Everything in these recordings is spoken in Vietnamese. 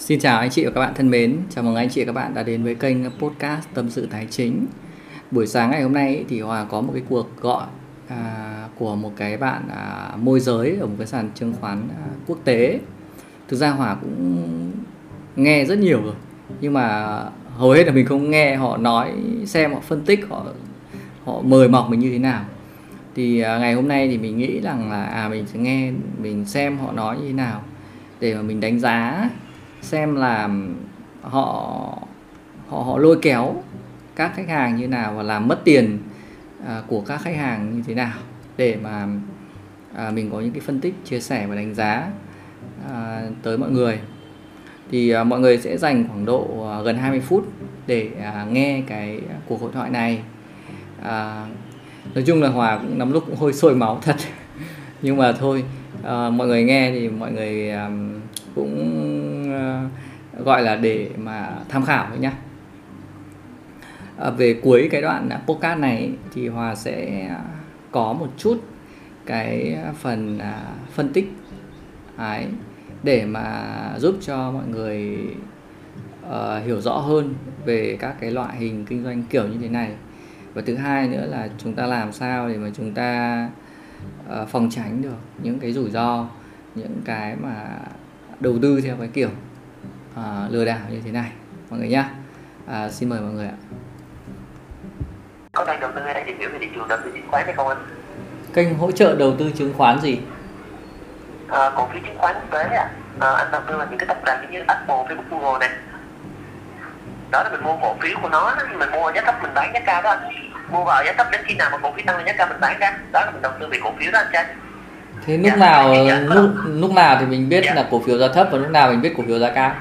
Xin chào anh chị và các bạn thân mến. Chào mừng anh chị và các bạn đã đến với kênh podcast Tâm sự Tài chính. Buổi sáng ngày hôm nay thì Hòa có một cái cuộc gọi à, của một cái bạn à, môi giới ở một cái sàn chứng khoán à, quốc tế. Thực ra Hòa cũng nghe rất nhiều rồi. Nhưng mà hầu hết là mình không nghe họ nói xem họ phân tích họ họ mời mọc mình như thế nào. Thì à, ngày hôm nay thì mình nghĩ rằng là à mình sẽ nghe mình xem họ nói như thế nào để mà mình đánh giá xem là họ họ họ lôi kéo các khách hàng như nào và làm mất tiền à, của các khách hàng như thế nào để mà à, mình có những cái phân tích chia sẻ và đánh giá à, tới mọi người. Thì à, mọi người sẽ dành khoảng độ à, gần 20 phút để à, nghe cái cuộc hội thoại này. À, nói chung là hòa cũng lắm lúc cũng hơi sôi máu thật. Nhưng mà thôi à, mọi người nghe thì mọi người à, cũng Ờ, gọi là để mà tham khảo thôi nhá. À, về cuối cái đoạn podcast này thì hòa sẽ à, có một chút cái phần à, phân tích. Ấy để mà giúp cho mọi người uh, hiểu rõ hơn về các cái loại hình kinh doanh kiểu như thế này. Và thứ hai nữa là chúng ta làm sao để mà chúng ta uh, phòng tránh được những cái rủi ro những cái mà đầu tư theo cái kiểu uh, lừa đảo như thế này mọi người nhá uh, xin mời mọi người ạ có đang đầu tư hay đang tìm hiểu về thị trường đầu tư chứng khoán hay không anh? kênh hỗ trợ đầu tư chứng khoán gì À, cổ phiếu chứng khoán quốc tế à, à anh đầu tư vào những cái tập đoàn như Apple, Facebook, Google này. Đó là mình mua cổ phiếu của nó, mình mua ở giá thấp mình bán giá cao đó anh. Mua vào giá thấp đến khi nào mà cổ phiếu tăng lên giá cao mình bán ra. Đó là mình đầu tư về cổ phiếu đó anh trai. thế lúc Dạ, nào dạ. lúc lúc nào thì mình biết Dạ. là cổ phiếu giá thấp và lúc nào mình biết cổ phiếu giá cao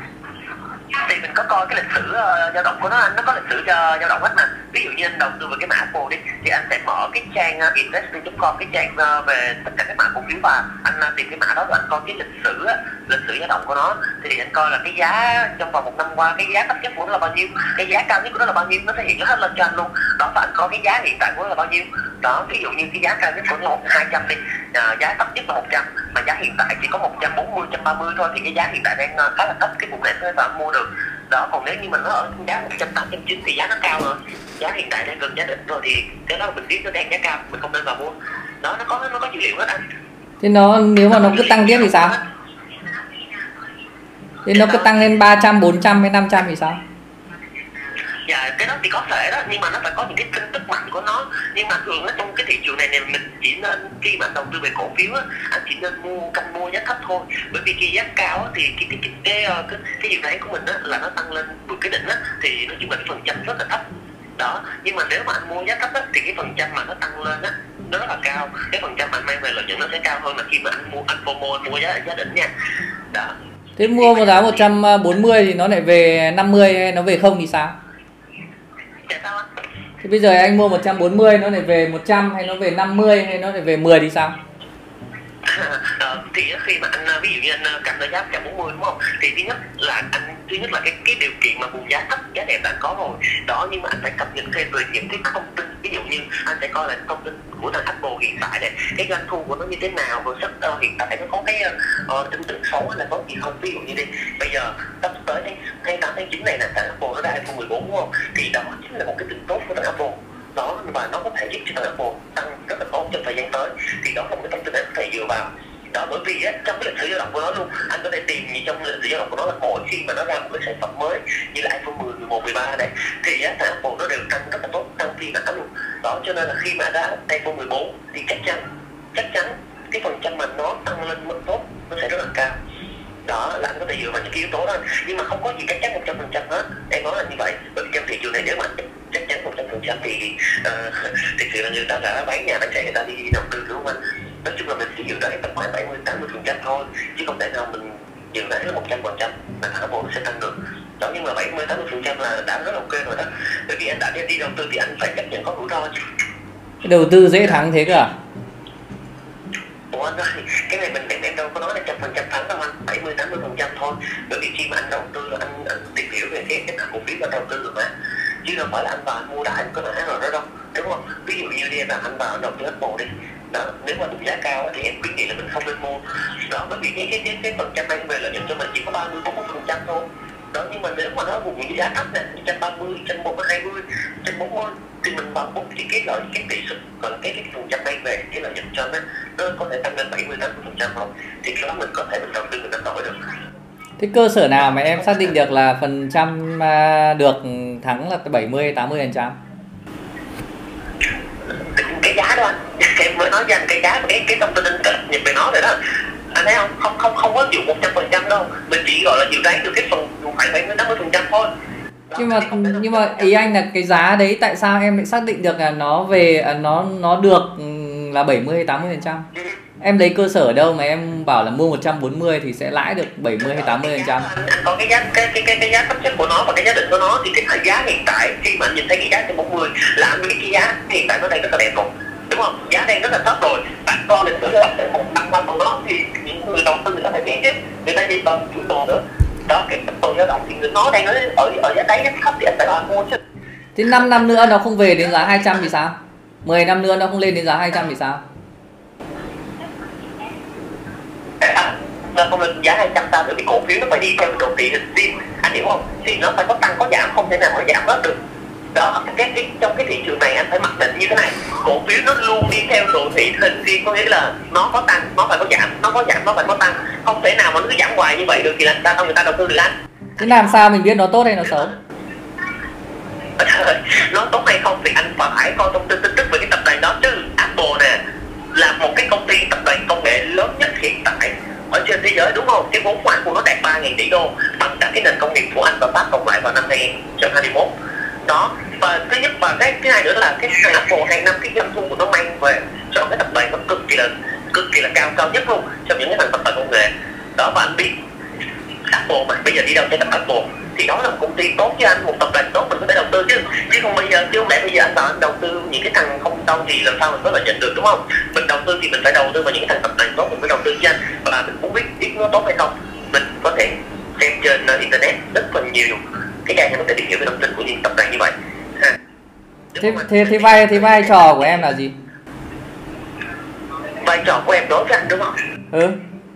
Yeah. Thì mình có coi cái lịch sử uh, dao động của nó anh nó có lịch sử cho dao động hết mà. Ví dụ như anh đầu tư vào cái mã Apple đi thì anh sẽ mở cái trang ờ, uh, investing.com cái trang uh, về tất cả các mã cổ phiếu và anh uh, tìm cái mã đó rồi anh coi cái lịch sử uh, lịch sử dao động của nó. Thì anh coi là cái giá trong vòng một năm qua cái giá thấp nhất của nó là bao nhiêu cái giá cao nhất của nó là bao nhiêu nó thể hiện hết lên cho anh luôn. Đó và anh coi cái giá hiện tại của nó là bao nhiêu. Đó ví dụ như cái giá cao nhất của nó là hai trăm đi à, giá thấp nhất là 100 mà giá hiện tại chỉ có 140 130 thôi thì cái giá hiện tại đang uh, khá là thấp cái vùng này tôi phải mua được đó còn nếu như mình nó ở giá 180 190 thì giá nó cao rồi. Giá hiện tại đang gần giá đỉnh rồi thì cái đó mình biết nó đang giá cao mình không nên vào mua. Đó nó có nó có dữ liệu hết anh. Thế nó nếu mà nó cứ tăng tiếp thì sao? Thế nó cứ tăng lên 300 400 hay 500 thì sao dạ cái đó thì có thể đó nhưng mà nó phải có những cái tin tức mạnh của nó. Nhưng mà thường ở trong cái thị trường này này mình chỉ nên khi mà anh đầu tư về cổ phiếu á anh chỉ nên mua canh mua giá thấp thôi. Bởi vì khi giá cao á, thì cái cái cái cái ờ, cái, cái dự đoán của mình á là nó tăng lên vượt cái đỉnh á thì nói chung là cái phần trăm rất là thấp. Đó nhưng mà nếu mà anh mua giá thấp á, thì cái phần trăm mà nó tăng lên á nó rất là cao. Cái phần trăm mà anh mang về lợi nhuận nó sẽ cao hơn là khi mà anh mua anh FOMO anh mua giá giá đỉnh nha. Đó. Thế mua một giá 140 thì nó lại về 50 hay nó về không thì sao thế bây giờ anh mua 140 nó lại về 100 hay nó về 50 hay nó lại về 10 thì sao Thì khi mà anh ví dụ như anh ờ, nó giá 140 đúng không? Thì thứ nhất là anh thứ nhất là cái cái điều kiện mà vùng giá thấp giá đẹp là có rồi. Đó nhưng mà anh phải cập nhật thêm về những cái thông tin ví dụ như anh sẽ coi là thông tin của thằng Apple hiện tại này cái doanh thu của nó như thế nào rồi sắp uh, hiện tại nó có cái uh, tin tức xấu hay là có gì không? Ví dụ như đi bây giờ sắp tới tháng tháng tám tháng chín này là thằng Apple nó ra iPhone 14 đúng không? Thì đó chính là một cái tin tốt của thằng Apple. Đó và nó có thể giúp cho thằng Apple tăng rất là tốt trong thời gian tới. Thì đó là một cái thông tin anh có thể dựa vào đó bởi vì á, trong cái lịch sử dao động của nó luôn anh có thể tìm gì trong lịch sử dao động của nó là mỗi khi mà nó ra một cái sản phẩm mới như là iPhone 10, 11, 13 này thì á, thành Apple nó đều tăng rất là tốt tăng phi mã luôn. Đó cho nên là khi mà ra iPhone 14 thì chắc chắn chắc chắn cái phần trăm mà nó tăng lên mức tốt nó sẽ rất là cao. Đó là anh có thể dựa vào những cái yếu tố đó. Nhưng mà không có gì chắc chắn một trăm phần trăm hết em nói là như vậy. Bởi vì trong thị trường này nếu mà chắc chắn một trăm phần trăm thì uh, thực sự là người ta đã bán nhà bán xe người ta đi đầu tư đúng không anh? Nói chung là mình chỉ dự đoán tầm khoảng bảy mươi tám mươi phần trăm thôi chứ không thể nào mình dự đoán là một trăm phần trăm mà thả bộ sẽ tăng được đó nhưng mà bảy mươi tám mươi phần trăm là đã rất ok rồi đó bởi vì anh đã đi, đầu tư thì anh phải chấp nhận có rủi ro chứ đầu tư dễ thắng thế cơ à Ủa anh ơi, cái này mình em, đâu có nói là trăm phần trăm thắng đâu anh, 70 80 phần trăm thôi. Bởi vì khi mà anh đầu tư anh, anh tìm hiểu về cái cái mảng cổ phiếu anh đầu tư rồi mà. Chứ đâu phải là anh vào anh mua đại anh có nã rồi đó đâu, đúng không? Ví dụ như đi là anh vào anh đầu tư Apple đi, đó nếu mà đúng giá cao thì em khuyến nghị là mình không nên mua. Đó bởi vì cái cái cái, cái phần trăm mang về lợi nhuận cho mình chỉ có ba mươi bốn phần trăm thôi. Đó nhưng mà nếu mà nó vùng giá thấp này trăm ba mươi trăm một hai mươi trăm bốn mươi thì mình bằng bốn thì cái lợi cái tỷ suất còn cái cái phần trăm mang về cái lợi nhuận cho nó nó có thể tăng lên bảy mươi tám phần trăm không thì cái đó mình có thể mình đầu tư mình đánh đổi được. Thế cơ sở nào mà em xác định được là phần trăm à, được thắng là 70 80 phần trăm? Giá đó anh. Em mới nói với anh cái giá cái cái thông tin anh cập nhật về nó rồi đó. Anh thấy không? Không không không có chịu một trăm phần trăm đâu. Mình chỉ gọi là dự đoán được cái phần khoảng bảy mươi tám mươi phần trăm thôi. Nhưng mà nhưng mà ý anh là cái giá đấy tại sao em lại xác định được là nó về à, nó nó được là 70 hay 80 phần trăm? Ừ. Em lấy cơ sở ở đâu mà em bảo là mua 140 thì sẽ lãi được 70 hay 80 phần trăm? có cái giá cái cái cái, cái giá thấp nhất của nó và cái giá định của nó thì cái giá hiện tại khi mà nhìn thấy cái giá trên 40 là anh biết cái giá hiện tại nó đang rất là đẹp rồi đúng không? Giá đang rất là thấp rồi. Bạn con định tới một tăng bằng nó thì những người đầu tư ta phải biết chứ. Người ta đi bằng chủ đồ nữa. Đó cái phần dao động thì nó đang ở ở, ở giá đáy rất thấp thì anh phải là mua chứ. Thế 5 năm nữa nó không về đến giá 200 thì sao? 10 năm nữa nó không lên đến giá 200 thì sao? Nó không lên giá 200 sao bởi vì cổ phiếu nó phải đi theo đồ thị hình sim anh hiểu không? Thì nó phải có tăng có giảm không thể nào mà giảm hết được đó cái, cái trong cái thị trường này anh phải mặc định như thế này. Cổ phiếu nó luôn đi theo đồ thị hình sim có nghĩa là nó có tăng nó phải có giảm nó có giảm nó phải có tăng. Không thể nào mà nó cứ giảm hoài như vậy được thì làm sao người ta đầu tư được anh. Thế làm sao mình biết nó tốt hay nó xấu? nó tốt hay không thì anh phải coi thông tin tin tức về cái tập đoàn đó. Chứ Apple nè là một cái công ty tập đoàn công nghệ lớn nhất hiện tại ở trên thế giới đúng không? Cái vốn khoản của nó đạt 3.000 tỷ đô bằng cả cái nền công nghiệp của Anh và Pháp cộng lại vào năm 2021 đó. Và thứ nhất và cái thứ hai nữa là cái hàng Apple hàng năm cái doanh thu của nó mang về cho cái tập đoàn nó cực kỳ là, cực kỳ là cao cao nhất luôn trong những cái thằng tập đoàn công nghệ. Đó, và anh biết Apple mà, bây giờ đi đâu cho tập Apple. Thì đó là một công ty tốt với anh, một tập đoàn tốt mình có thể đầu tư chứ. Chứ không bây giờ, chứ không lẽ bây giờ anh bảo anh đầu tư những cái thằng không đâu thì làm sao mình có lợi nhận được, đúng không? Mình đầu tư thì mình phải đầu tư vào những cái thằng tập đoàn tốt mình mới đầu tư chứ anh. Và mình muốn biết biết nó tốt hay không. Mình có thể xem trên ờ, internet rất là nhiều cái trang có thể tìm hiểu về thông tin của những tập đoàn như vậy ha. Thế thế thế vai thế vai trò của em là gì? vai trò của em đối với anh đúng không Ừ.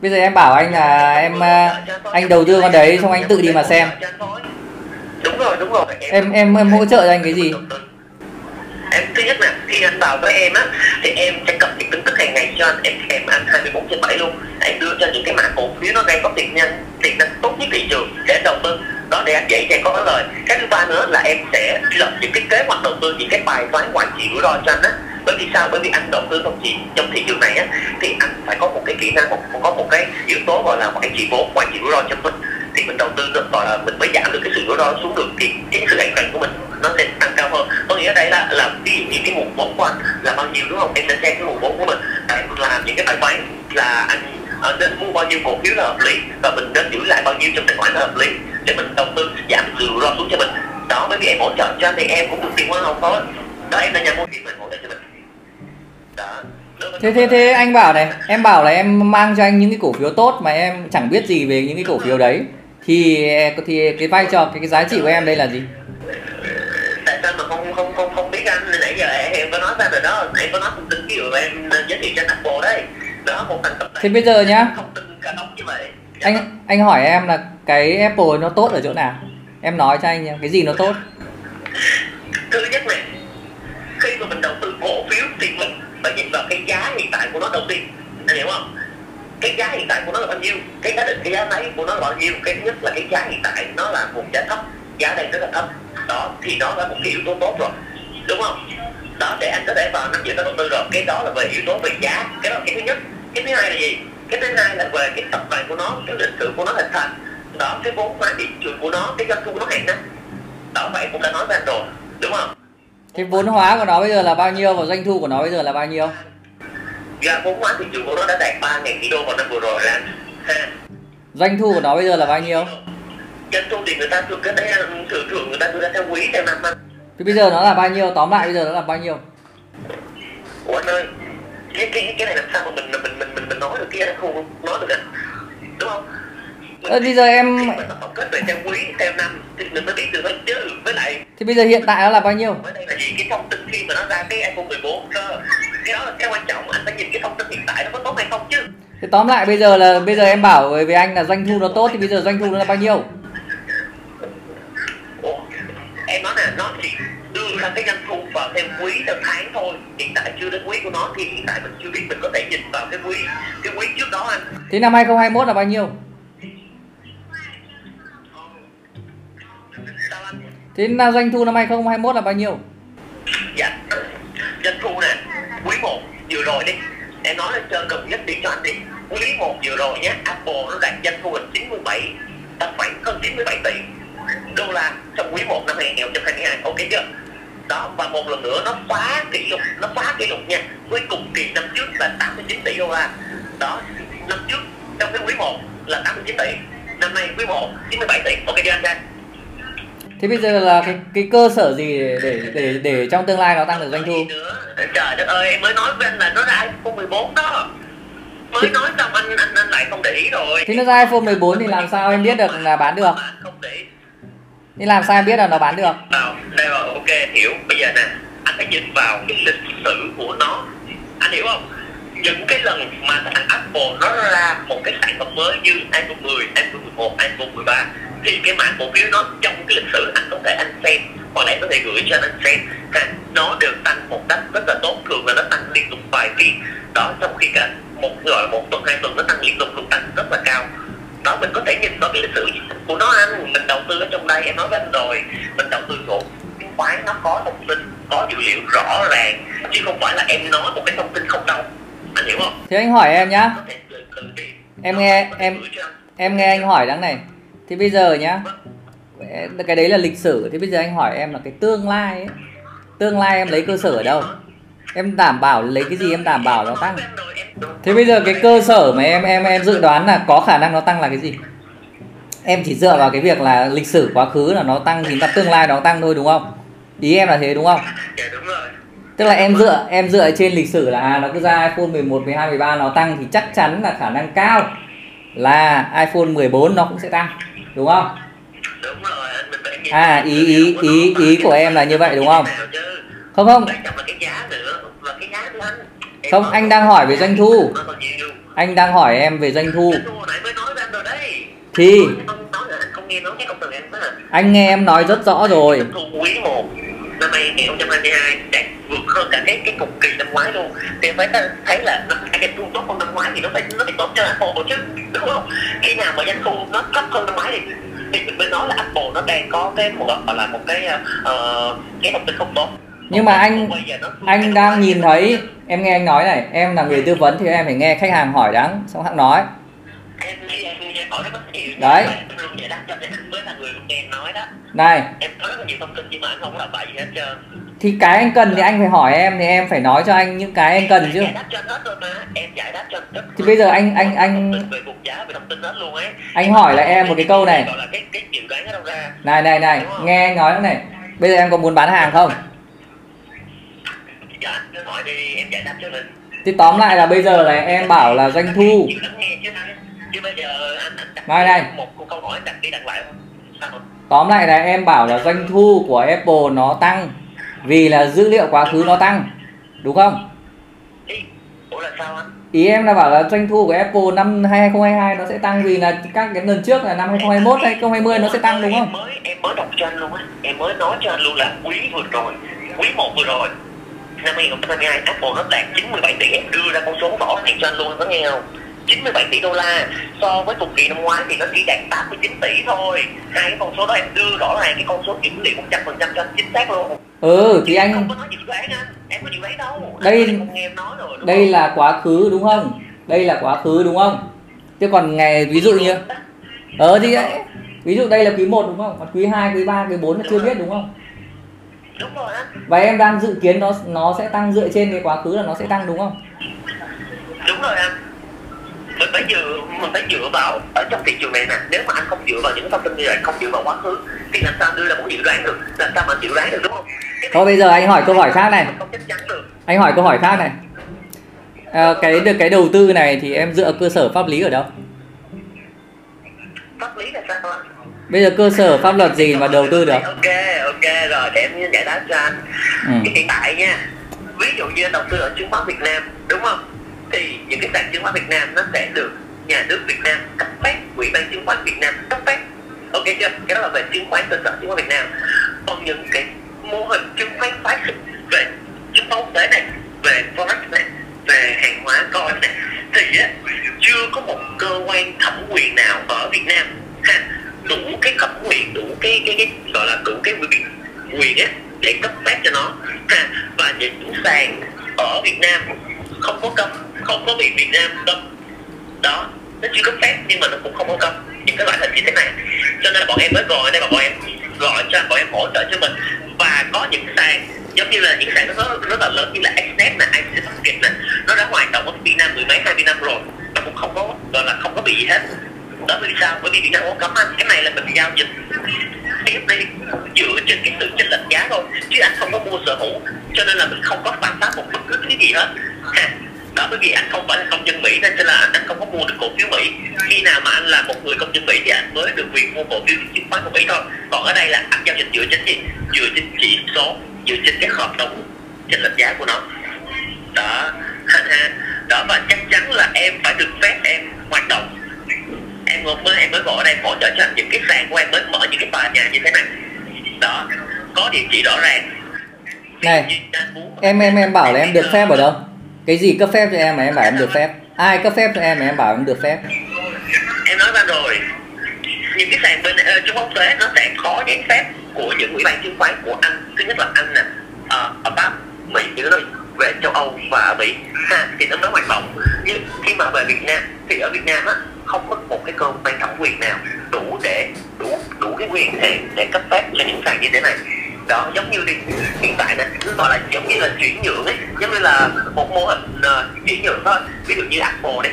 Bây giờ em bảo anh là em à, anh đầu tư con đấy xong anh tự đi mà xem. đúng rồi đúng rồi Em em em hỗ trợ cho anh cái gì? em thứ nhất nè khi anh vào với em á thì em sẽ cập nhật tin tức hàng ngày cho anh em kèm anh 24 trên 7 luôn em đưa cho những cái mã cổ phiếu nó đang có tiềm năng tiềm năng tốt nhất thị trường để đầu tư đó, để anh dễ dàng có lời. Cái thứ ba nữa là em sẽ lập những cái kế hoạch đầu tư, những cái bài toán quản trị rủi ro cho anh á. Bởi vì sao? Bởi vì anh đầu tư không chỉ trong thị trường này á, thì anh phải có một cái kỹ năng, một có một cái yếu tố gọi là quản trị vốn, quản trị rủi ro cho mình. Thì mình đầu tư được, gọi là mình mới giảm được cái sự rủi ro xuống được, thì cái sự an toàn của mình nó sẽ tăng cao hơn. Có nghĩa ở đây là là ví dụ như cái nguồn vốn của anh là bao nhiêu, đúng không? Em sẽ xem cái nguồn vốn của mình. Để làm những cái bài toán là anh ờ, nên mua bao nhiêu cổ phiếu là hợp lý và mình nên giữ lại bao nhiêu trong tài khoản là hợp lý để mình đầu tư giảm rủi ro xuống cho mình. Đó bởi vì em hỗ trợ cho thì em cũng được tiền hoa hồng thôi. Đó em là nhà môi giới mình hỗ trợ cho mình. Đó. Thế thế thế anh bảo này, em bảo là em mang cho anh những cái cổ phiếu tốt mà em chẳng biết gì về những cái cổ phiếu đấy. Thì thì cái vai trò cái, cái giá trị của em đây là gì? tại sao mà không không không không biết anh? Nãy giờ em, có nói ra rồi đó. Em có nói thông tin ví dụ em giới thiệu cho anh Apple đấy. Đó một thằng tập Thế bây giờ nhá, thông tin cả đống như vậy anh anh hỏi em là cái Apple nó tốt ở chỗ nào? Em nói cho anh nhé, cái gì nó tốt? thứ nhất này khi mà mình đầu tư cổ phiếu thì mình phải nhìn vào cái giá hiện tại của nó đầu tiên. Anh hiểu không? Cái giá hiện tại của nó là bao nhiêu? Cái giá định cái giá đấy của nó là bao nhiêu? Cái thứ nhất là cái giá hiện tại nó là một giá thấp giá đây rất là thấp. Đó thì đó là một cái yếu tố tốt rồi. Đúng không? Đó để anh có thể vào nắm giữ các đầu tư rồi. Cái đó là về yếu tố về giá. Cái đó là cái thứ nhất. Cái thứ hai là gì? Cái thứ hai là về cái tập đoàn của nó cái lịch sử của nó hình thành đó cái vốn hóa thị trường của nó cái doanh thu của nó hàng năm đó vậy cũng đã nói với anh rồi đúng không Cái vốn hóa của nó bây giờ là bao nhiêu và doanh thu của nó bây giờ là bao nhiêu? Dạ vốn hóa thị trường của nó đã đạt 3.000 tỷ đô vào năm vừa rồi là ha. Doanh thu của nó bây giờ là bao nhiêu? Doanh thu thì người ta thường cái đấy là thường thường người ta đưa ra theo quý theo năm anh. Thì bây giờ nó là bao nhiêu? Tóm lại bây giờ nó là bao nhiêu? Ủa anh ơi, cái cái cái này làm sao mà mình mình mình mình mình nói được kia không? Nói được anh, đúng không? Ờ, bây giờ em khi mà nó tổng kết về theo quý theo năm thì mình mới biết được thôi chứ. Với lại thì bây giờ hiện tại nó là bao nhiêu? với đây là gì? Cái thông tin khi mà nó ra cái iPhone 14 cơ. Cái đó là cái quan trọng anh phải nhìn thông tin hiện tại nó có tốt hay không chứ. Thế tóm lại bây giờ là bây giờ em bảo với anh là doanh thu nó tốt thì bây giờ doanh thu nó là bao nhiêu? Ủa, em nói nè nó chỉ ra cái doanh thu vào theo quý theo tháng thôi. Hiện tại chưa đến quý của nó thì hiện tại mình chưa biết mình có thể nhìn vào cái quý cái quý trước đó anh. Thế năm 2021 là bao nhiêu? Thế là doanh thu năm 2021 là bao nhiêu? dạ doanh thu nè quý 1 vừa rồi đi. Em nói lên trên gần nhất đi cho anh đi. Quý 1 vừa rồi nhé Apple nó đạt doanh thu là 97 đạt khoảng hơn 97 tỷ đô la trong quý 1 năm 2022 ok chưa đó và một lần nữa nó phá kỷ lục nó phá kỷ lục nha với cùng kỳ năm trước là 89 tỷ đô la đó năm trước trong cái quý 1 là 89 tỷ năm nay quý 1 97 tỷ ok chưa anh Giang Thế bây giờ là cái cái cơ sở gì để để để, để trong tương lai nó tăng được doanh thu? Trời đất ơi, em mới nói với anh là nó ra iPhone 14 đó. Mới nói xong anh anh anh lại không để ý rồi. Thế nó ra iPhone 14 thì làm sao em biết được là bán được? Không để ý thì làm sao em biết là nó bán được? Vào, đây là ok, hiểu. Bây giờ nè, anh phải nhìn vào cái lịch sử của nó. Anh hiểu không? Những cái lần mà thằng Apple nó ra một cái sản phẩm mới như iPhone 10, iPhone 11, iPhone 13 thì cái mã cổ phiếu nó trong cái lịch sử anh có thể anh xem hoặc là em có thể gửi cho anh xem ha, nó đều tăng một cách rất là tốt thường là nó tăng liên tục vài phiên đó trong khi cả một gọi là một tuần hai tuần nó tăng liên tục cũng tăng rất là cao đó mình có thể nhìn vào cái lịch sử của nó anh. Mình đầu tư ở trong đây em nói với anh rồi. Mình đầu tư cổ chứng khoán nó có thông tin có dữ liệu rõ ràng. Chứ không phải là em nói một cái thông tin không đâu. Anh hiểu không? Thế anh hỏi em nhá. Em nghe em em nghe anh hỏi đáng này. Thì bây giờ nhá, cái đấy là lịch sử. Thì bây giờ anh hỏi em là cái tương lai ấy. Tương lai em lấy cơ sở ở đâu? Em đảm bảo lấy cái gì em đảm bảo nó tăng? Thế bây giờ cái cơ sở mà em em em dự đoán là có khả năng nó tăng là cái gì? Em chỉ dựa vào cái việc là lịch sử quá khứ là nó tăng thì ta tương lai nó tăng thôi đúng không? Ý em là thế đúng không? dạ Tức là em dựa em dựa trên lịch sử là à, nó cứ ra iPhone 11, 12, 13 nó tăng thì chắc chắn là khả năng cao là iPhone 14 nó cũng sẽ tăng đúng không? À, ý- ý- ý- ý của em là như vậy, đúng không? Không không, Không, anh đang hỏi về doanh thu. anh đang hỏi em về doanh thu. thì anh nghe em á anh nghe em nói rất rõ rồi. Doanh thu quý 1 năm 2022 đạt vượt hơn cả cái cái cùng kỳ năm ngoái luôn. Thì em phải thấy là năm cái doanh thu tốt hơn năm ngoái thì nó phải nó phải tốt cho Apple chứ đúng không? Khi nào mà doanh thu nó thấp hơn năm ngoái thì thì mình mới nói là Apple nó đang có cái một gọi là một cái ờ, cái thông tin không tốt nhưng mà anh anh đang nhìn thấy em nghe anh nói này em là người tư vấn thì em phải nghe khách hàng hỏi đáng xong hãng nói. Đấy. này. Thì cái anh cần thì anh phải hỏi em thì em phải nói cho anh những cái anh cần chứ. thì bây giờ anh anh anh anh hỏi lại em một cái câu này. Này này này nghe anh nói này. Bây giờ em có muốn bán hàng không dạ cứ hỏi đi em giải đáp cho mình thì tóm lại là bây giờ là em bảo là doanh thu. Chứ bây giờ anh anh Này, này. một câu hỏi đặt đi đặt lại không tóm lại là em bảo là doanh thu của Apple nó tăng vì là dữ liệu quá khứ nó tăng đúng không? Ý, em là bảo là doanh thu của Apple năm 2022 nó sẽ tăng vì là các cái lần trước là năm 2021 hay 2020 nó sẽ tăng đúng em không? Mới em mới đọc cho anh luôn á. Em mới nói cho anh luôn là quý vừa rồi quý một vừa rồi năm 2022 Apple nó đạt 97 tỷ đưa ra con số rõ ràng cho anh luôn có nghe không? 97 tỷ đô la. So với cùng kỳ năm ngoái thì nó chỉ đạt 89 tỷ thôi. Hai cái con số đó em đưa rõ ràng cái con số dữ liệu 100 phần trăm cho anh chính xác luôn. Ừ thì anh không có nói dự đoán anh em có dự đoán đâu. Đây- em nói rồi đây không? là quá khứ đúng không? Đây là quá khứ đúng không? Chứ còn ngày ví dụ như ờ thì ấy, ví dụ đây là quý 1 đúng không? Còn quý 2, quý 3, quý 4 là chưa biết đúng không đúng rồi anh và em đang dự kiến nó nó sẽ tăng dựa trên cái quá khứ là nó sẽ tăng đúng không? Đúng rồi anh mình phải dựa mình phải dựa vào ở trong thị trường này nè. Nếu mà anh không dựa vào những thông tin như vậy không dựa vào quá khứ thì làm sao đưa ra một dự đoán được? Làm sao mà dự đoán được đúng không? Cái thôi bây giờ anh hỏi câu hỏi khác này. anh hỏi câu hỏi khác này. À, cái được cái đầu tư này thì em dựa cơ sở pháp lý ở đâu? Pháp lý là sao bây giờ cơ sở pháp luật gì mà đầu tư được? Ok ok rồi để em giải đáp cho anh. Ừ. hiện tại nha ví dụ như đầu tư ở chứng khoán Việt Nam đúng không? Thì sàn chứng khoán Việt Nam nó sẽ được nhà nước Việt Nam cấp phép ủy ban chứng khoán Việt Nam cấp phép. Ok chưa? Cái đó là về chứng khoán cơ sở chứng khoán Việt Nam. Còn những cái ở đây là anh giao dịch dựa trên gì? Dựa trên chỉ số dựa trên cái hợp đồng trên lệch giá của nó. Đó. Đó và chắc chắn là em phải được phép em hoạt động. Em mới em mới gọi ở đây hỗ trợ cho anh những cái sàn của em mới mở những cái tòa nhà như thế này. Đó. Có địa chỉ rõ ràng. Này em em em bảo là em được phép ở đâu? Cái gì cấp phép cho em mà em bảo em được phép? Ai cấp phép cho em mà em bảo em được phép? Em nói ra rồi những cái sàn bên ờ, uh, chứng khoán quốc tế nó sẽ có giấy phép của những ủy ban chứng khoán của anh. Thứ nhất là anh nè uh, ở pháp mỹ những nơi về châu âu và ở mỹ. Ha thì nó mới hoạt động. Nhưng khi mà về việt nam thì ở việt nam á không có một cái cơ quan thẩm quyền nào đủ để đủ đủ cái quyền hạn để cấp phép cho những sàn như thế này. Đó giống như đi hiện tại này gọi là giống như là chuyển nhượng ấy. Giống như là một mô hình uh, chuyển nhượng thôi. Ví dụ như Apple đi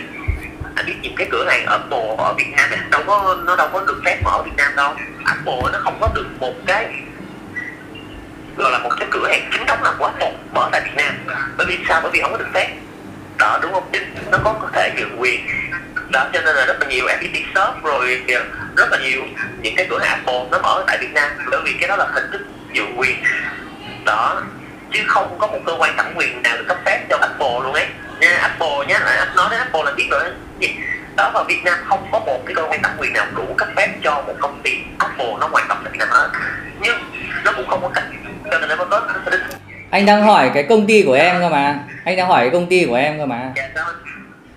anh biết những cái cửa hàng Apple ở Việt Nam này, đâu có, nó đâu có được phép mở ở Việt Nam đâu. Apple nó không có được một cái, gọi là một cái cửa hàng chính thống nào của Apple mở tại Việt Nam. Bởi vì sao? Bởi vì không có được phép. Đó, đúng không? Chính nó có có thể nhượng quyền. Đó, cho nên là rất là nhiều FPT shop rồi, rất là nhiều những cái cửa hàng Apple nó mở tại Việt Nam. Bởi vì cái đó là hình thức nhượng quyền. Đó, chứ không có một cơ quan thẩm quyền nào được cấp phép cho Apple luôn ấy. Nha, Apple nhé là nói đến Apple là biết rồi gì đó vào Việt Nam không có một cái cơ quan thẩm quyền nào đủ cấp phép cho một công ty Apple nó hoạt động tại Việt Nam hết nhưng nó cũng không có cách. Cho nên nó có anh đang hỏi cái công ty của em cơ mà. Anh đang hỏi cái công ty của em cơ mà. Dạ,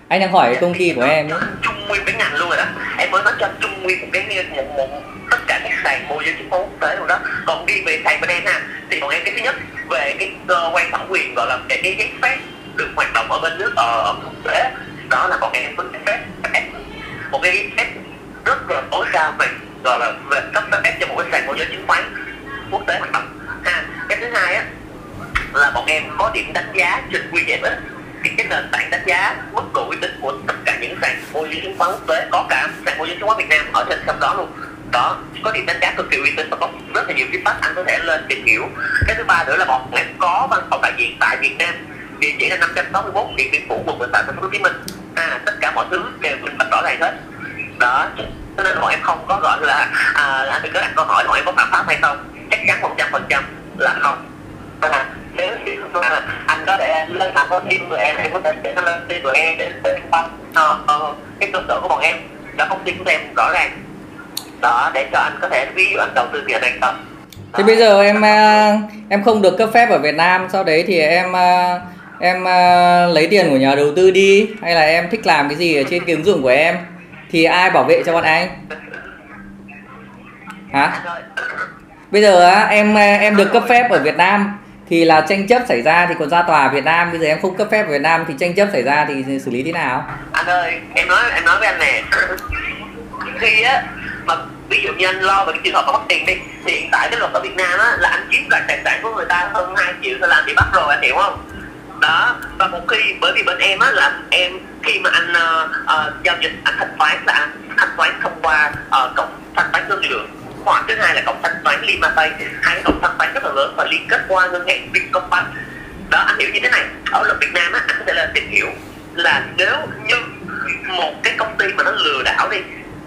anh đang hỏi cái công ty của em. ấy. chung nguyên cái ngành luôn rồi đó. Em mới nói cho chung nguyên một cái một, một tất cả các sàn môi giới chứng khoán quốc tế rồi đó. Còn đi về sàn bên em ha thì bọn em cái thứ nhất về cái cơ quan thẩm quyền gọi là cái cái giấy phép được hoạt động ở bên nước ở quốc tế đó là bọn em bức phép. Một cái phép rất là tối cao về, gọi là về cấp phép cho một cái sàn môi giới chứng khoán quốc tế. Hoạt động ha, cái thứ hai á, là bọn em có điểm đánh giá trên QGF thì cái nền tảng đánh giá, mức độ uy tín của tất cả những sàn môi giới chứng khoán quốc tế, có cả sàn môi giới chứng khoán Việt Nam ở trên sàn đó luôn. Đó, có điểm đánh giá cực kỳ uy tín và có rất là nhiều feedback anh có thể lên tìm hiểu. Cái thứ ba nữa là bọn em có văn phòng đại diện tại Việt Nam địa chỉ là 561 Điện Biên Phủ quận 18 thành phố Hồ Chí Minh. À tất cả mọi thứ đều minh bạch rõ ràng hết. Đó cho nên bọn em không có gọi là à, anh cứ đặt câu hỏi bọn em có phạm pháp hay không. Chắc chắn một trăm phần trăm là không. À, nếu như mà anh có thể lên mạng có team của em em có thể để nó lên team của em để để quan ờ, ờ, cái cơ sở của bọn em đó công ty của em rõ ràng. Đó để cho anh có thể ví dụ anh đầu tư tiền này không. Thế bây giờ em em không được cấp phép ở Việt Nam sau đấy thì em em à, lấy tiền của nhà đầu tư đi hay là em thích làm cái gì ở trên cái ứng dụng của em thì ai bảo vệ cho bọn anh? Hả? Bây giờ em à, em được cấp phép ở Việt Nam thì là tranh chấp xảy ra thì còn ra tòa Việt Nam bây giờ em không cấp phép ở Việt Nam thì tranh chấp xảy ra thì xử lý thế nào? Anh ơi, em nói em nói với anh nè. Khi á mà ví dụ như anh lo về cái trường hợp có mất tiền đi thì hiện tại cái luật ở Việt Nam á là anh chiếm đoạt tài sản của người ta hơn 2 triệu thì làm bị bắt rồi anh hiểu không đó và một khi bởi vì bên em á là em khi mà anh uh, uh, giao dịch anh thanh toán là anh thanh toán thông qua uh, cổng thanh toán ngân lượng. Hoặc thứ hai là cổng thanh toán Limatay hai cổng thanh toán rất là lớn và liên kết qua ngân hàng Vietcombank đó anh hiểu như thế này. Ở luật Việt Nam á anh có thể là tìm hiểu là nếu như một cái công ty mà nó lừa đảo đi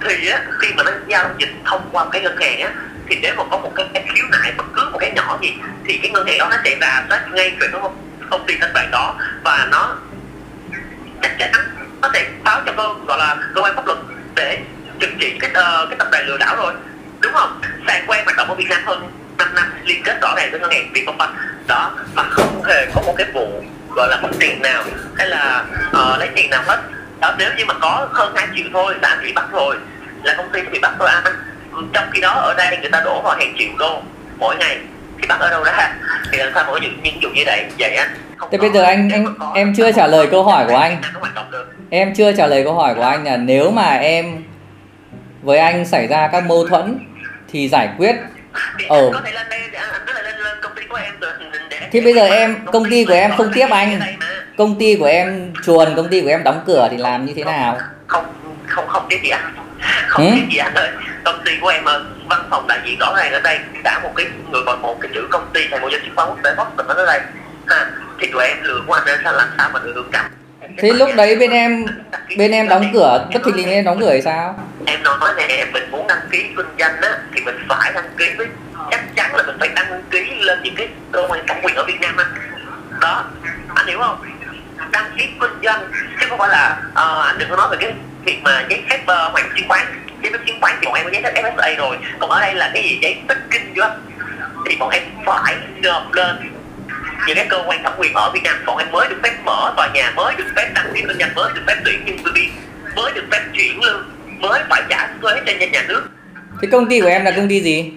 thì á khi mà nó giao dịch thông qua cái ngân hàng á thì nếu mà có một cái, cái khiếu nại bất cứ một cái nhỏ gì thì cái ngân hàng đó nó sẽ rà soát ngay về không? Công ty thanh toán đó và nó chắc chắn cơ gọi là cơ quan pháp luật để trừng trị cái uh, cái tập đoàn lừa đảo rồi đúng không? Sàn quen hoạt động ở Việt Nam hơn 5 năm liên kết rõ ràng với ngân hàng Vietcombank. Đó mà không hề có một cái vụ gọi là mất tiền nào hay là uh, lấy tiền nào hết. Đó nếu như mà có hơn 2 triệu thôi là anh bị bắt rồi là công ty bị bắt thôi anh. Ừ, trong khi đó ở đây người ta đổ vào hàng triệu đô mỗi ngày thì bắt ở đâu ra thì làm sao mà có những những vụ như vậy vậy anh Thế bây giờ anh anh em chưa trả lời câu hỏi của anh. Em chưa trả lời câu hỏi của anh là nếu mà em với anh xảy ra các mâu thuẫn thì giải quyết ở thì bây giờ em công ty của em không tiếp anh. công ty của em chuồn công ty của em đóng cửa thì làm như thế nào? không không không tiếp gì anh không ừ? tiếp gì anh ơi. Công ty của em văn phòng đại diện rõ ràng ở đây cả một cái người còn một cái chữ công ty thành một doanh chứng khoán quốc tế Boston ở đây. Ha thì tụi em lừa của anh nên sao làm sao mà được cầm thế lúc đấy bên em bên em đóng cửa bất thình lình em đóng cửa thì sao? Em nói nè mình muốn đăng ký kinh doanh á thì mình phải đăng ký với chắc chắn là mình phải đăng ký lên những cái cơ quan thẩm quyền ở Việt Nam anh. Đó. Anh hiểu không? Đăng ký kinh doanh chứ không phải là uh, anh đừng có nói về cái việc mà giấy phép uh, hoạt động chứng khoán giấy phép chứng khoán thì bọn em có giấy phép FSA rồi. Còn ở đây là cái gì? Giấy phép kinh doanh. Thì bọn em phải nộp lên những cái cơ quan thẩm quyền ở Việt Nam. Bọn em mới được phép mở tòa nhà mới được phép đăng ký kinh doanh mới được phép tuyển nhân viên mới được phép chuyển lương mới phải trả thuế cho nhà nước. Thế công ty của em là công ty gì?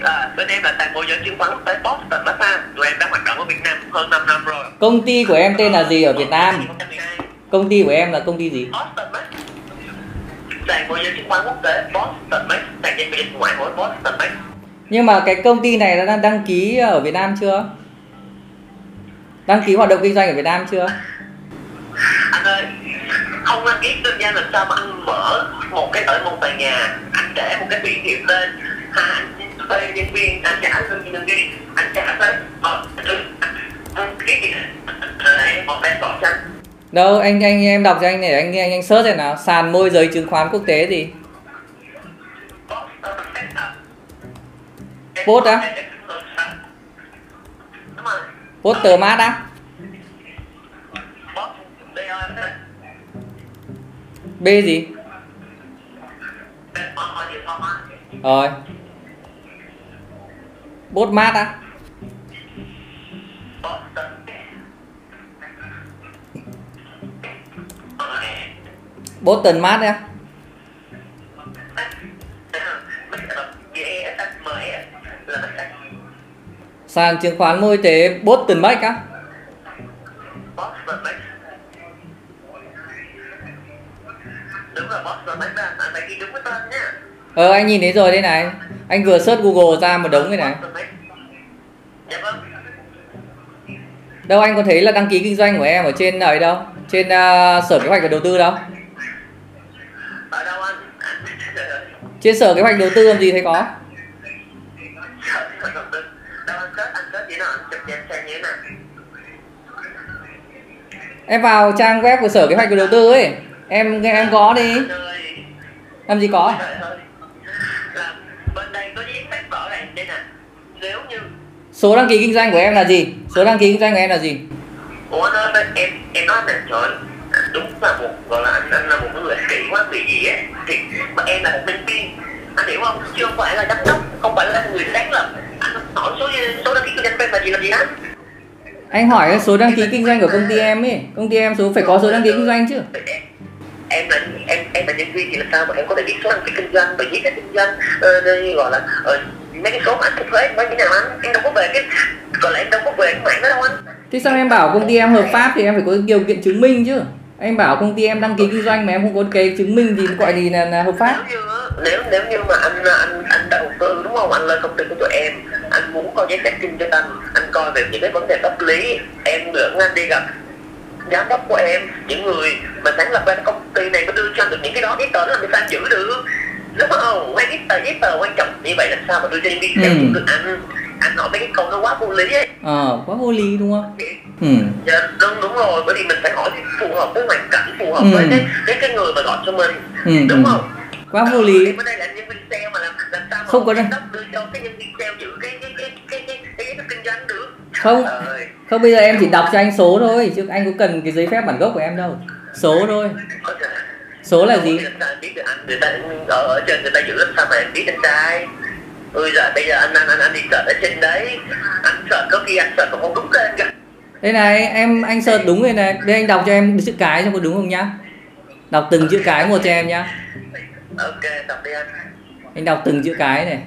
À, bên em là sàn môi giới chứng khoán tế Boston Massage. Tụi em đã hoạt động ở Việt Nam hơn 5 năm rồi. Công ty của em tên là gì ở Việt Nam công ty của em là công ty gì? Boston sàn môi giới chứng khoán quốc tế Boston Max sàn giao dịch ngoại hối Boston Max nhưng mà cái công ty này đã đang đăng ký ở Việt Nam chưa? Đăng ký hoạt động kinh doanh ở Việt Nam chưa? Anh ơi không đăng ký kinh doanh làm sao mà anh mở một cái ở một tòa nhà? Anh để một cái biển hiệu lên anh thuê nhân viên anh trả lương nhân viên. Anh trả tới anh ký. Gì anh một tay cỏ xanh đâu, anh anh, em đọc cho anh này, anh anh anh search xem nào. Sàn môi giới chứng khoán quốc tế gì? Post á. Poster mát á B gì? Rồi. Bốt mát á Boston mát á sàn chứng khoán môi tế Boston Max á. Ờ anh nhìn thấy rồi đây này. Anh vừa search Google ra một đống cái này. Đâu anh có thấy là đăng ký kinh doanh của em ở trên này đâu? Trên uh, sở kế hoạch và đầu tư đâu Ở đâu anh trên sở kế hoạch đầu tư làm gì thấy có? Em vào trang web của sở kế hoạch của đầu tư ấy. Em em có đi. Làm gì có? Số đăng ký kinh doanh của em là gì? Số đăng ký kinh doanh của em là gì? Ủa, nó em em nói đúng là một gọi là anh, anh là một người kỹ quá vì gì á thì mà em là một nhân viên. Anh hiểu không? Chứ không phải là giám đốc không phải là người sáng lập. Anh hỏi số số đăng ký kinh doanh của em là gì là gì đó anh hỏi cái số đăng ký kinh doanh của công ty em ấy công ty em số phải có số đăng ký kinh doanh chứ. Em là em em là nhân viên thì làm sao mà em có thể biết số đăng ký kinh doanh và giấy phép kinh doanh uh, gọi là uh, mấy cái số mà anh thu thuế mấy cái nào anh? Em đâu có về cái còn lại em đâu có về cái mảng đó đâu anh. Thế sao em bảo công ty em hợp pháp thì em phải có điều kiện chứng minh chứ anh bảo công ty em đăng ký kinh doanh mà em không có cái chứng minh thì gọi gì là, là hợp pháp. Nếu như, nếu nếu như mà anh anh anh đầu tư đúng không? Anh lên công ty của tụi em anh muốn coi giấy phép kinh doanh anh coi về những cái vấn đề pháp lý em dẫn anh đi gặp giám đốc của em những người mà sáng lập ra công ty này có đưa cho anh được những cái đó giấy tờ đó làm sao giữ được? Đúng không? Mấy cái tờ giấy tờ quan trọng như vậy làm sao mà đưa cho nhân viên theo được anh anh nói mấy cái câu nó quá vô lý ấy. Ờ quá vô lý đúng không? Ừ. dạ đúng đúng rồi bởi vì mình phải hỏi phù hợp với hoàn cảnh phù hợp ừ. với cái, cái cái người mà gọi cho mình ừ. đúng ừ. không? Quá vô lý. Em ở đây là nhân viên sale mà làm làm sao mà không có đâu. đưa cho cái nhân viên sale giữ cái cái cái cái cái cái, cái kinh doanh được. Không. Không bây giờ em chỉ đọc cho anh số thôi chứ anh có cần cái giấy phép bản gốc của em đâu. Số thôi. Số là gì? người ta ở, trên người ta giữ làm sao mà anh biết anh trai ôi giờ bây giờ anh anh anh, anh đi sợ ở trên đấy. Anh sợ có khi anh sợ còn không đúng lên kìa. Đây này em anh search đúng rồi này. Đây anh đọc cho em chữ cái xem có đúng không nhá. Đọc từng chữ cái một cho em nhá. Ok đọc đi anh. Anh đọc từng chữ cái này.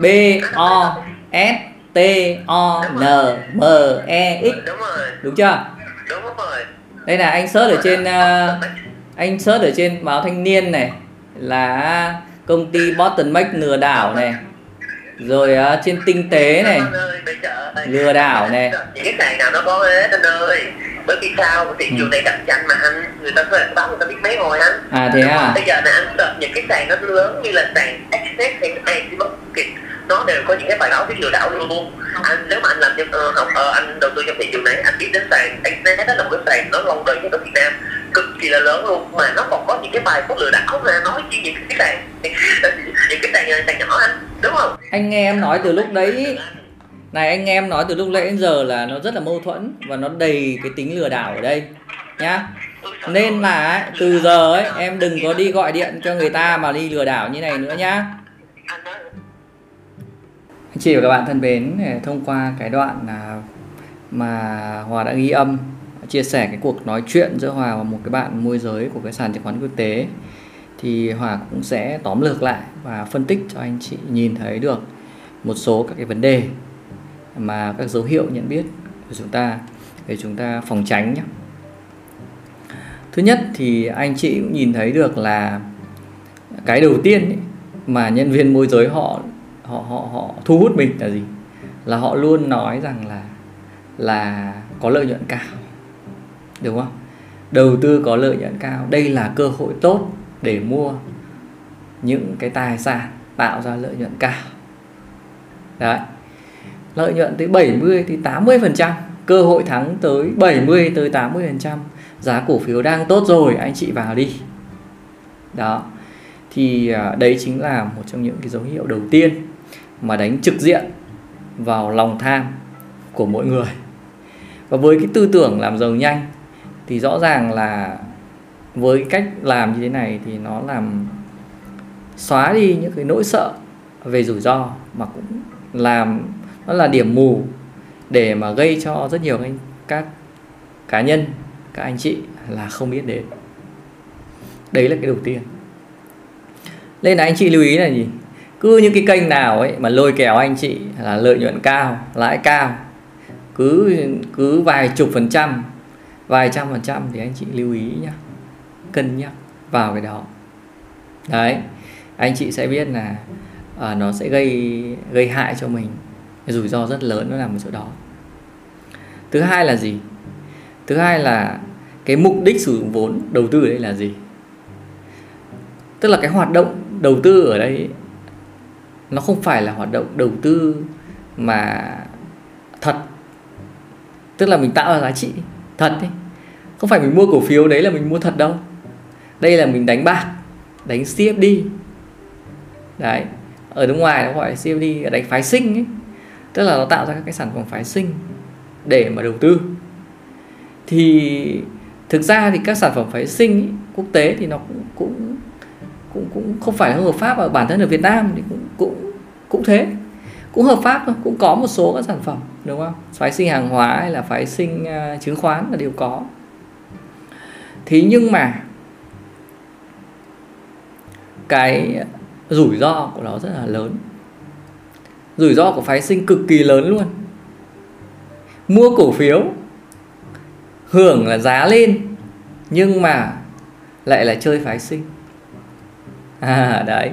B o s t o n m e x. Đúng chưa? Đúng rồi. Đây là anh search ở trên uh, anh search ở trên báo thanh niên này là công ty Boston Max lừa đảo này rồi uh, trên tinh tế này. ơi, bây giờ, lừa đảo này những cái nào nó có hết anh ơi. Bởi vì sao? Thị trường này cạnh tranh mà anh người ta thuê báo người ta biết mấy hồi anh. À thế à? bây giờ nè anh search những cái sàn nó lớn như là sàn Access hay Antimarket nó đều có những cái bài báo cái lừa đảo luôn. Anh nếu mà anh làm uh, học uh, anh đầu tư trong thị trường này anh biết đến sàn Access đó là một cái sàn nó lâu đời nhất ở Việt Nam cực kỳ là lớn luôn. Mà nó còn có những cái bài phốt lừa đảo mà nói chi những cái sàn. Những cái sàn sàn nhỏ anh đúng không? Anh nghe em nói từ lúc đấy. Này anh em nói từ lúc nãy đến giờ là nó rất là mâu thuẫn và nó đầy cái tính lừa đảo ở đây nhá. Nên là ấy, từ giờ ấy em đừng có đi gọi điện cho người ta mà đi lừa đảo như này nữa nhá chị và các bạn thân mến thông qua cái đoạn à, mà Hòa đã ghi âm chia sẻ cái cuộc nói chuyện giữa Hòa và một cái bạn môi giới của cái sàn chứng khoán quốc tế thì Hòa cũng sẽ tóm lược lại và phân tích cho anh chị nhìn thấy được một số các cái vấn đề mà các dấu hiệu nhận biết của chúng ta để chúng ta phòng tránh nhé. Thứ nhất thì anh chị cũng nhìn thấy được là cái đầu tiên ấy, mà nhân viên môi giới họ họ họ họ thu hút mình là gì? Là họ luôn nói rằng là là có lợi nhuận cao. Đúng không? Đầu tư có lợi nhuận cao, đây là cơ hội tốt để mua những cái tài sản tạo ra lợi nhuận cao. Đấy. Lợi nhuận tới 70 thì 80%, cơ hội thắng tới 70 tới 80%. Giá cổ phiếu đang tốt rồi, anh chị vào đi. Đó. Thì à, đấy chính là một trong những cái dấu hiệu đầu tiên mà đánh trực diện vào lòng tham của mỗi người. Và với cái tư tưởng làm giàu nhanh thì rõ ràng là với cách làm như thế này thì nó làm xóa đi những cái nỗi sợ về rủi ro mà cũng làm, nó là điểm mù để mà gây cho rất nhiều anh, các cá nhân, các anh chị là không biết đến. Đấy là cái đầu tiên. Nên là anh chị lưu ý là gì? Cứ những cái kênh nào ấy mà lôi kéo anh chị là lợi nhuận cao lãi cao cứ cứ vài chục phần trăm vài trăm phần trăm thì anh chị lưu ý nhá cân nhắc vào cái đó. Đấy anh chị sẽ biết là à, nó sẽ gây gây hại cho mình. Cái rủi ro rất lớn nó nằm ở chỗ đó. Thứ hai là gì? Thứ hai là cái mục đích sử dụng vốn đầu tư ở đây là gì? Tức là cái hoạt động đầu tư ở đây nó không phải là hoạt động đầu tư mà thật. Tức là mình tạo ra giá trị thật ấy. không phải mình mua cổ phiếu đấy là mình mua thật đâu. Đây là mình đánh bạc đánh CFD đấy ở nước ngoài nó gọi là CFD đánh phái sinh ấy. Tức là nó tạo ra các cái sản phẩm phái sinh để mà đầu tư. Thì thực ra thì các sản phẩm phái sinh ý, quốc tế thì nó cũng cũng cũng cũng không phải hợp pháp và bản thân ở Việt Nam thì cũng cũng cũng thế. Cũng hợp pháp thôi cũng có một số các sản phẩm đúng không? Phái sinh hàng hóa hay là phái sinh uh, chứng khoán là đều có. Thế nhưng mà cái rủi ro của nó rất là lớn. Rủi ro của phái sinh cực kỳ lớn luôn. Mua cổ phiếu hưởng là giá lên nhưng mà lại là chơi phái sinh. à đấy.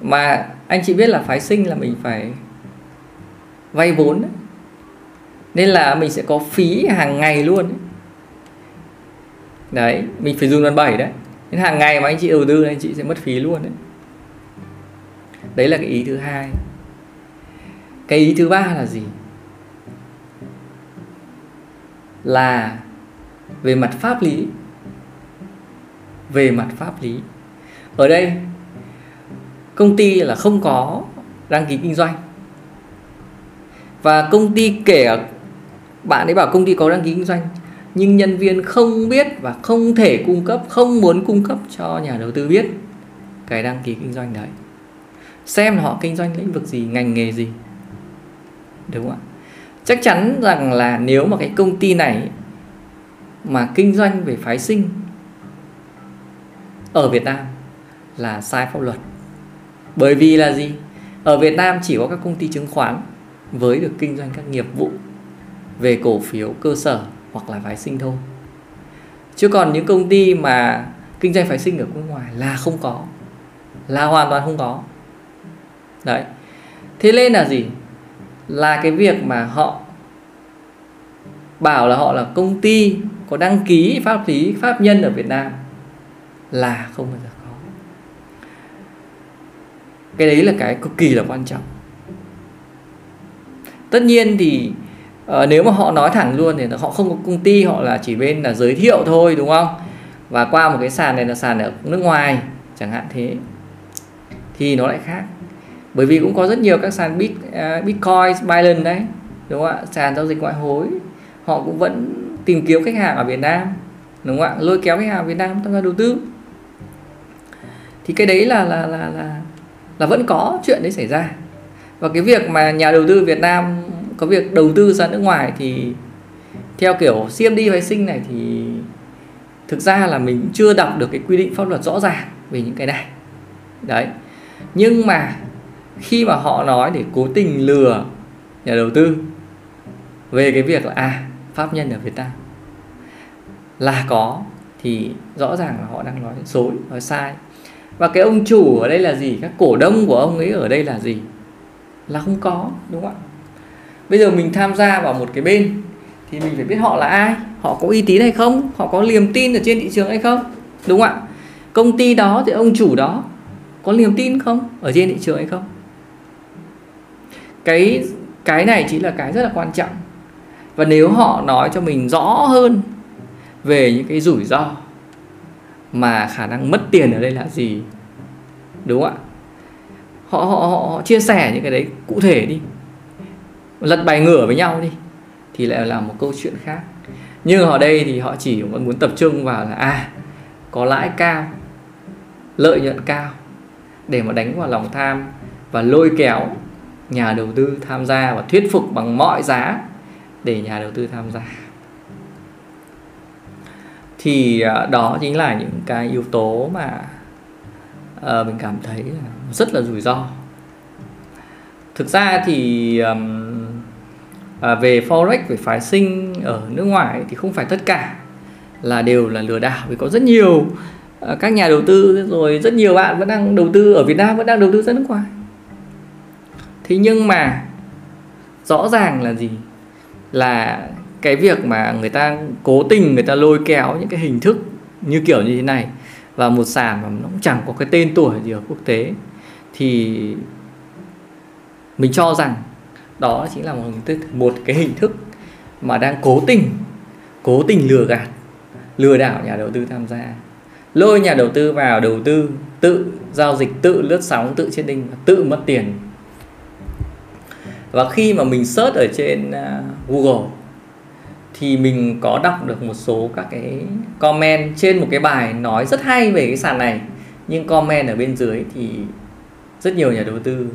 Mà anh chị biết là phái sinh là mình phải vay vốn đấy. nên là mình sẽ có phí hàng ngày luôn đấy, đấy mình phải dùng đòn bảy đấy. Nên hàng ngày mà anh chị đầu tư anh chị sẽ mất phí luôn đấy. Đấy là cái ý thứ hai. Cái ý thứ ba là gì? Là về mặt pháp lý. Về mặt pháp lý ở đây, công ty là không có đăng ký kinh doanh. Và công ty kể bạn ấy bảo công ty có đăng ký kinh doanh, nhưng nhân viên không biết và không thể cung cấp, không muốn cung cấp cho nhà đầu tư biết cái đăng ký kinh doanh đấy. Xem họ kinh doanh lĩnh vực gì, ngành nghề gì. Đúng không ạ? Chắc chắn rằng là nếu mà cái công ty này mà kinh doanh về phái sinh ở Việt Nam là sai pháp luật. Bởi vì là gì? Ở Việt Nam chỉ có các công ty chứng khoán với được kinh doanh các nghiệp vụ về cổ phiếu, cơ sở hoặc là phái sinh thôi. Chứ còn những công ty mà kinh doanh phái sinh ở nước ngoài là không có, là hoàn toàn không có. Đấy. Thế nên là gì? Là cái việc mà họ bảo là họ là công ty có đăng ký pháp lý, pháp nhân ở Việt Nam là không bao giờ cái đấy là cái cực kỳ là quan trọng. Tất nhiên thì uh, nếu mà họ nói thẳng luôn thì họ không có công ty họ là chỉ bên là giới thiệu thôi đúng không? Và qua một cái sàn này là sàn ở nước ngoài chẳng hạn thế thì nó lại khác. Bởi vì cũng có rất nhiều các sàn bit uh, bitcoin Binance đấy đúng không ạ? Sàn giao dịch ngoại hối họ cũng vẫn tìm kiếm khách hàng ở Việt Nam đúng không ạ? Lôi kéo khách hàng ở Việt Nam tham gia đầu tư. Thì cái đấy là là là là là vẫn có chuyện đấy xảy ra. Và cái việc mà nhà đầu tư Việt Nam có việc đầu tư ra nước ngoài thì theo kiểu CMD phái sinh này thì thực ra là mình chưa đọc được cái quy định pháp luật rõ ràng về những cái này. Đấy. Nhưng mà khi mà họ nói để cố tình lừa nhà đầu tư về cái việc là à pháp nhân ở Việt Nam là có, thì rõ ràng là họ đang nói dối nói sai và cái ông chủ ở đây là gì? Các cổ đông của ông ấy ở đây là gì? Là không có, đúng không ạ? Bây giờ mình tham gia vào một cái bên thì mình phải biết họ là ai, họ có uy tín hay không, họ có niềm tin ở trên thị trường hay không, đúng không ạ? Công ty đó thì ông chủ đó có niềm tin không ở trên thị trường hay không? Cái cái này chính là cái rất là quan trọng. Và nếu họ nói cho mình rõ hơn về những cái rủi ro mà khả năng mất tiền ở đây là gì? Đúng không ạ? Họ họ họ, họ chia sẻ những cái đấy cụ thể đi. Lật bài ngửa với nhau đi thì lại là một câu chuyện khác. Nhưng ở đây thì họ chỉ muốn tập trung vào là à có lãi cao lợi nhuận cao để mà đánh vào lòng tham và lôi kéo nhà đầu tư tham gia và thuyết phục bằng mọi giá để nhà đầu tư tham gia thì à, đó chính là những cái yếu tố mà uh, mình cảm thấy là rất là rủi ro. Thực ra thì um, về forex về phái sinh ở nước ngoài thì không phải tất cả là đều là lừa đảo vì có rất nhiều uh, các nhà đầu tư rồi rất nhiều bạn vẫn đang đầu tư ở Việt Nam vẫn đang đầu tư ra nước ngoài. Thế nhưng mà rõ ràng là gì? Là cái việc mà người ta cố tình người ta lôi kéo những cái hình thức như kiểu như thế này và một sàn mà nó cũng chẳng có cái tên tuổi gì ở quốc tế, thì mình cho rằng đó chính là một hình thức, một cái hình thức mà đang cố tình cố tình lừa gạt, lừa đảo nhà đầu tư tham gia. Lôi nhà đầu tư vào đầu tư, tự giao dịch, tự lướt sóng, tự chết đinh, tự mất tiền. Và khi mà mình search ở trên à, Google thì mình có đọc được một số các cái comment trên một cái bài nói rất hay về cái sàn này. Nhưng comment ở bên dưới thì rất nhiều nhà đầu tư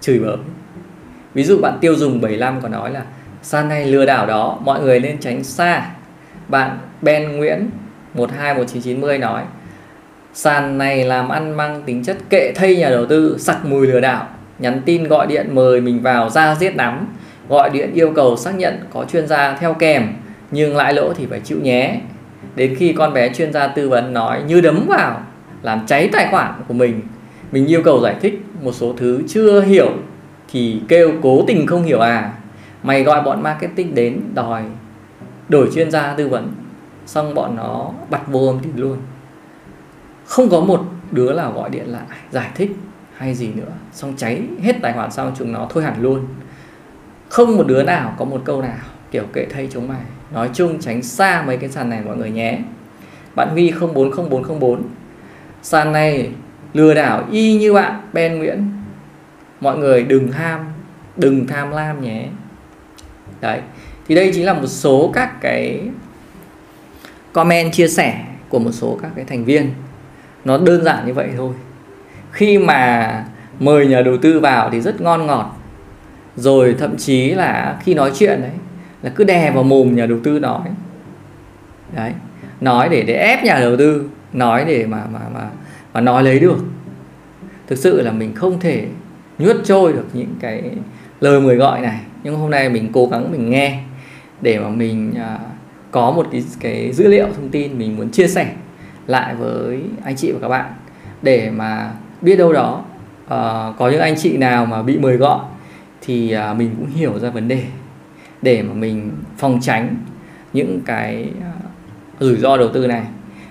chửi bới. Ví dụ bạn tiêu dùng 75 có nói là, sàn này lừa đảo đó, mọi người nên tránh xa. Bạn Ben Nguyễn 121990 nói, sàn này làm ăn mang tính chất kệ thay nhà đầu tư, sặc mùi lừa đảo, nhắn tin gọi điện mời mình vào ra giết nắm gọi điện yêu cầu xác nhận có chuyên gia theo kèm, nhưng lãi lỗ thì phải chịu nhé. Đến khi con bé chuyên gia tư vấn nói như đấm vào, làm cháy tài khoản của mình mình yêu cầu giải thích một số thứ chưa hiểu thì kêu cố tình không hiểu à. Mày gọi bọn marketing đến đòi đổi chuyên gia tư vấn, xong bọn nó bật vô âm tín luôn. Không có một đứa nào gọi điện lại giải thích hay gì nữa, xong cháy hết tài khoản, xong chúng nó thôi hẳn luôn không một đứa nào có một câu nào kiểu kệ thay chúng mày. Nói chung tránh xa mấy cái sàn này mọi người nhé. Bạn Huy 040404 sàn này lừa đảo y như bạn, Ben Nguyễn. Mọi người đừng ham, đừng tham lam nhé. Đấy, thì đây chính là một số các cái comment chia sẻ của một số các cái thành viên. Nó đơn giản như vậy thôi. Khi mà mời nhà đầu tư vào thì rất ngon ngọt rồi thậm chí là khi nói chuyện đấy là cứ đè vào mồm nhà đầu tư nói. Đấy nói để để ép nhà đầu tư nói để mà mà mà mà nói lấy được. Thực sự là mình không thể nhuất trôi được những cái lời mời gọi này. Nhưng hôm nay mình cố gắng mình nghe để mà mình à, có một cái cái dữ liệu thông tin mình muốn chia sẻ lại với anh chị và các bạn để mà biết đâu đó à, có những anh chị nào mà bị mời gọi thì à, mình cũng hiểu ra vấn đề để mà mình phòng tránh những cái à, rủi ro đầu tư này.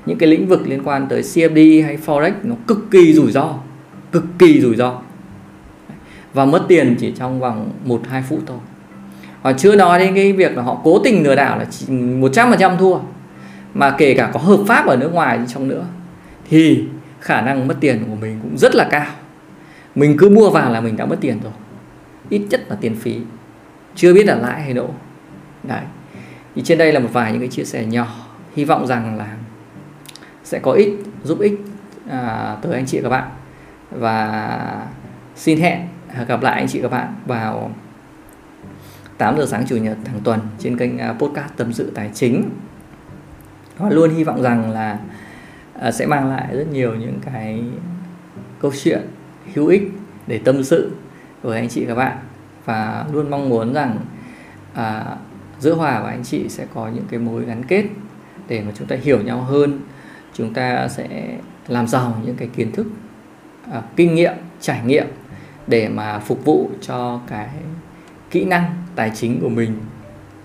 Những cái lĩnh vực liên quan tới CFD hay forex nó cực kỳ rủi ro, cực kỳ rủi ro. Và mất tiền chỉ trong vòng một hai phút thôi. Và chưa nói đến cái việc là họ cố tình lừa đảo là chỉ 100% thua, mà kể cả có hợp pháp ở nước ngoài trong nữa, thì khả năng mất tiền của mình cũng rất là cao. Mình cứ mua vào là mình đã mất tiền rồi ít nhất là tiền phí. Chưa biết là lãi hay lỗ đấy. Thì trên đây là một vài những cái chia sẻ nhỏ. Hy vọng rằng là sẽ có ích giúp ích à, tới anh chị và các bạn. Và xin hẹn à, gặp lại anh chị và các bạn vào 8 giờ sáng chủ nhật hàng tuần trên kênh à, podcast tâm sự tài chính. Và luôn hy vọng rằng là à, sẽ mang lại rất nhiều những cái câu chuyện hữu ích để tâm sự với anh chị các bạn. Và luôn mong muốn rằng à, giữa hòa và anh chị sẽ có những cái mối gắn kết để mà chúng ta hiểu nhau hơn. Chúng ta sẽ làm giàu những cái kiến thức à, kinh nghiệm trải nghiệm để mà phục vụ cho cái kỹ năng tài chính của mình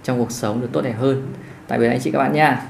trong cuộc sống được tốt đẹp hơn. Tạm biệt anh chị các bạn nha.